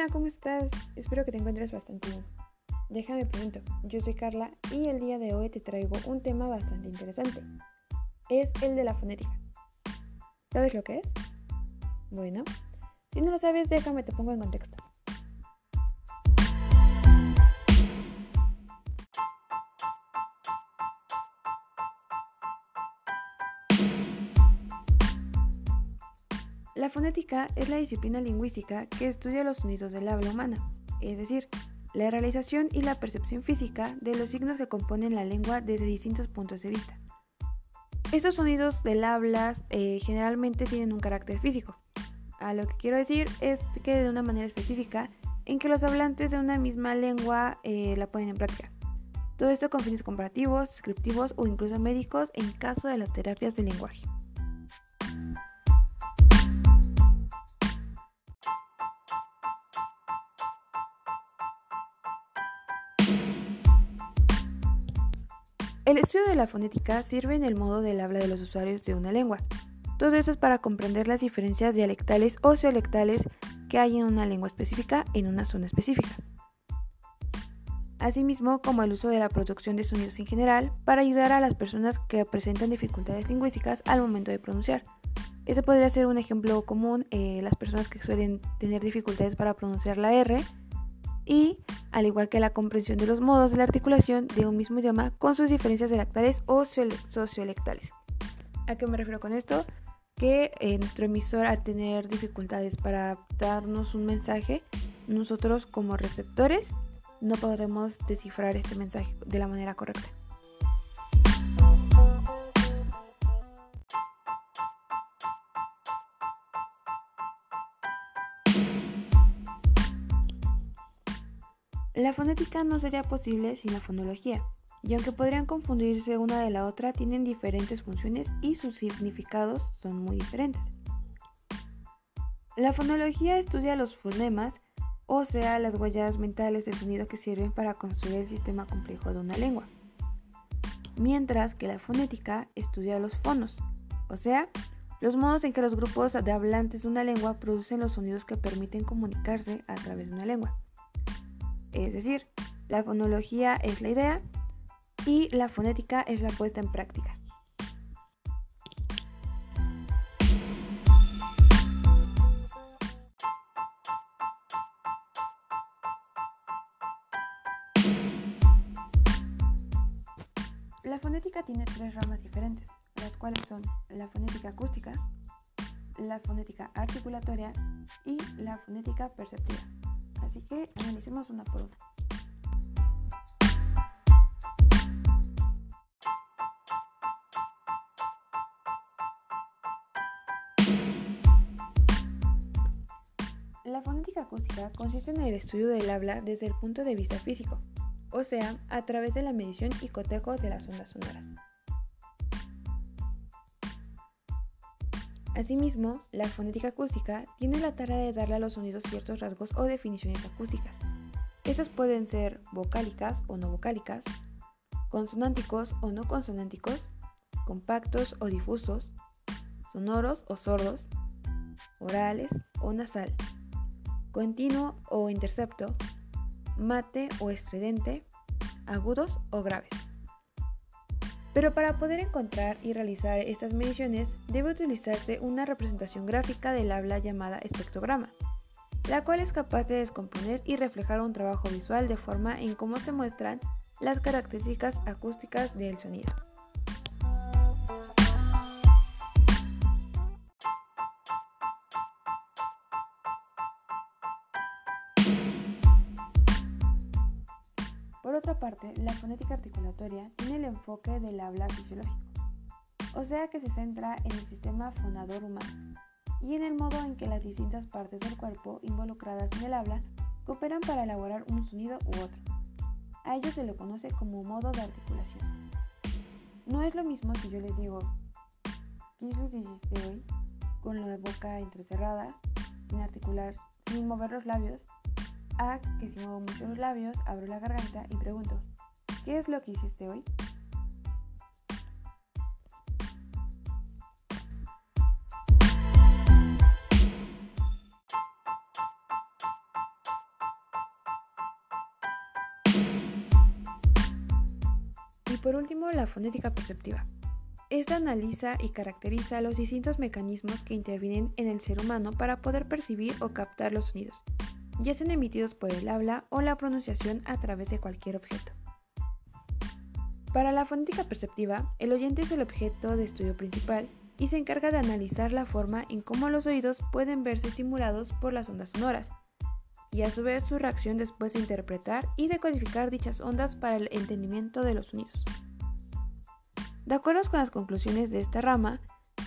Hola, ¿cómo estás? Espero que te encuentres bastante bien. Déjame pregunto, yo soy Carla y el día de hoy te traigo un tema bastante interesante. Es el de la fonética. ¿Sabes lo que es? Bueno, si no lo sabes, déjame te pongo en contexto. La fonética es la disciplina lingüística que estudia los sonidos del habla humana, es decir, la realización y la percepción física de los signos que componen la lengua desde distintos puntos de vista. Estos sonidos del habla eh, generalmente tienen un carácter físico. A lo que quiero decir es que de una manera específica en que los hablantes de una misma lengua eh, la ponen en práctica. Todo esto con fines comparativos, descriptivos o incluso médicos en caso de las terapias del lenguaje. Estudio de la fonética sirve en el modo del habla de los usuarios de una lengua. Todo esto es para comprender las diferencias dialectales o sociolectales que hay en una lengua específica en una zona específica. Asimismo, como el uso de la producción de sonidos en general para ayudar a las personas que presentan dificultades lingüísticas al momento de pronunciar. Ese podría ser un ejemplo común, eh, las personas que suelen tener dificultades para pronunciar la R y al igual que la comprensión de los modos de la articulación de un mismo idioma con sus diferencias dialectales o sociolectales. ¿A qué me refiero con esto? Que eh, nuestro emisor al tener dificultades para darnos un mensaje, nosotros como receptores no podremos descifrar este mensaje de la manera correcta. La fonética no sería posible sin la fonología, y aunque podrían confundirse una de la otra, tienen diferentes funciones y sus significados son muy diferentes. La fonología estudia los fonemas, o sea, las huellas mentales del sonido que sirven para construir el sistema complejo de una lengua, mientras que la fonética estudia los fonos, o sea, los modos en que los grupos de hablantes de una lengua producen los sonidos que permiten comunicarse a través de una lengua. Es decir, la fonología es la idea y la fonética es la puesta en práctica. La fonética tiene tres ramas diferentes, las cuales son la fonética acústica, la fonética articulatoria y la fonética perceptiva. Así que analicemos una por una. La fonética acústica consiste en el estudio del habla desde el punto de vista físico, o sea, a través de la medición y cotejo de las ondas sonoras. Asimismo, la fonética acústica tiene la tarea de darle a los sonidos ciertos rasgos o definiciones acústicas. Estas pueden ser vocálicas o no vocálicas, consonánticos o no consonánticos, compactos o difusos, sonoros o sordos, orales o nasal, continuo o intercepto, mate o estridente, agudos o graves. Pero para poder encontrar y realizar estas mediciones debe utilizarse una representación gráfica del habla llamada espectrograma, la cual es capaz de descomponer y reflejar un trabajo visual de forma en cómo se muestran las características acústicas del sonido. Otra parte, la fonética articulatoria tiene el enfoque del habla fisiológico, o sea que se centra en el sistema fonador humano y en el modo en que las distintas partes del cuerpo involucradas en el habla cooperan para elaborar un sonido u otro. A ello se le conoce como modo de articulación. No es lo mismo si yo les digo, ¿qué es lo que hiciste hoy? Con la boca entrecerrada, sin articular, sin mover los labios, que si muevo mucho los labios, abro la garganta y pregunto, ¿qué es lo que hiciste hoy? Y por último, la fonética perceptiva. Esta analiza y caracteriza los distintos mecanismos que intervienen en el ser humano para poder percibir o captar los sonidos ya sean emitidos por el habla o la pronunciación a través de cualquier objeto. Para la fonética perceptiva, el oyente es el objeto de estudio principal y se encarga de analizar la forma en cómo los oídos pueden verse estimulados por las ondas sonoras, y a su vez su reacción después de interpretar y decodificar dichas ondas para el entendimiento de los sonidos. De acuerdo con las conclusiones de esta rama,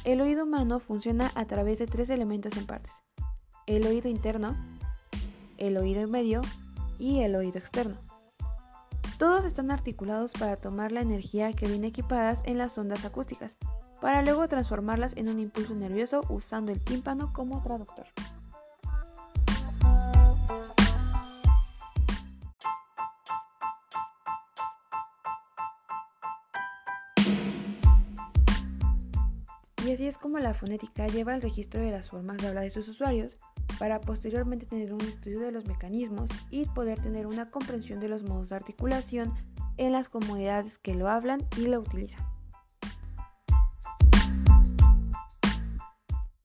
el oído humano funciona a través de tres elementos en partes, el oído interno, el oído medio y el oído externo. Todos están articulados para tomar la energía que viene equipadas en las ondas acústicas, para luego transformarlas en un impulso nervioso usando el tímpano como traductor. Y así es como la fonética lleva el registro de las formas de habla de sus usuarios para posteriormente tener un estudio de los mecanismos y poder tener una comprensión de los modos de articulación en las comunidades que lo hablan y lo utilizan.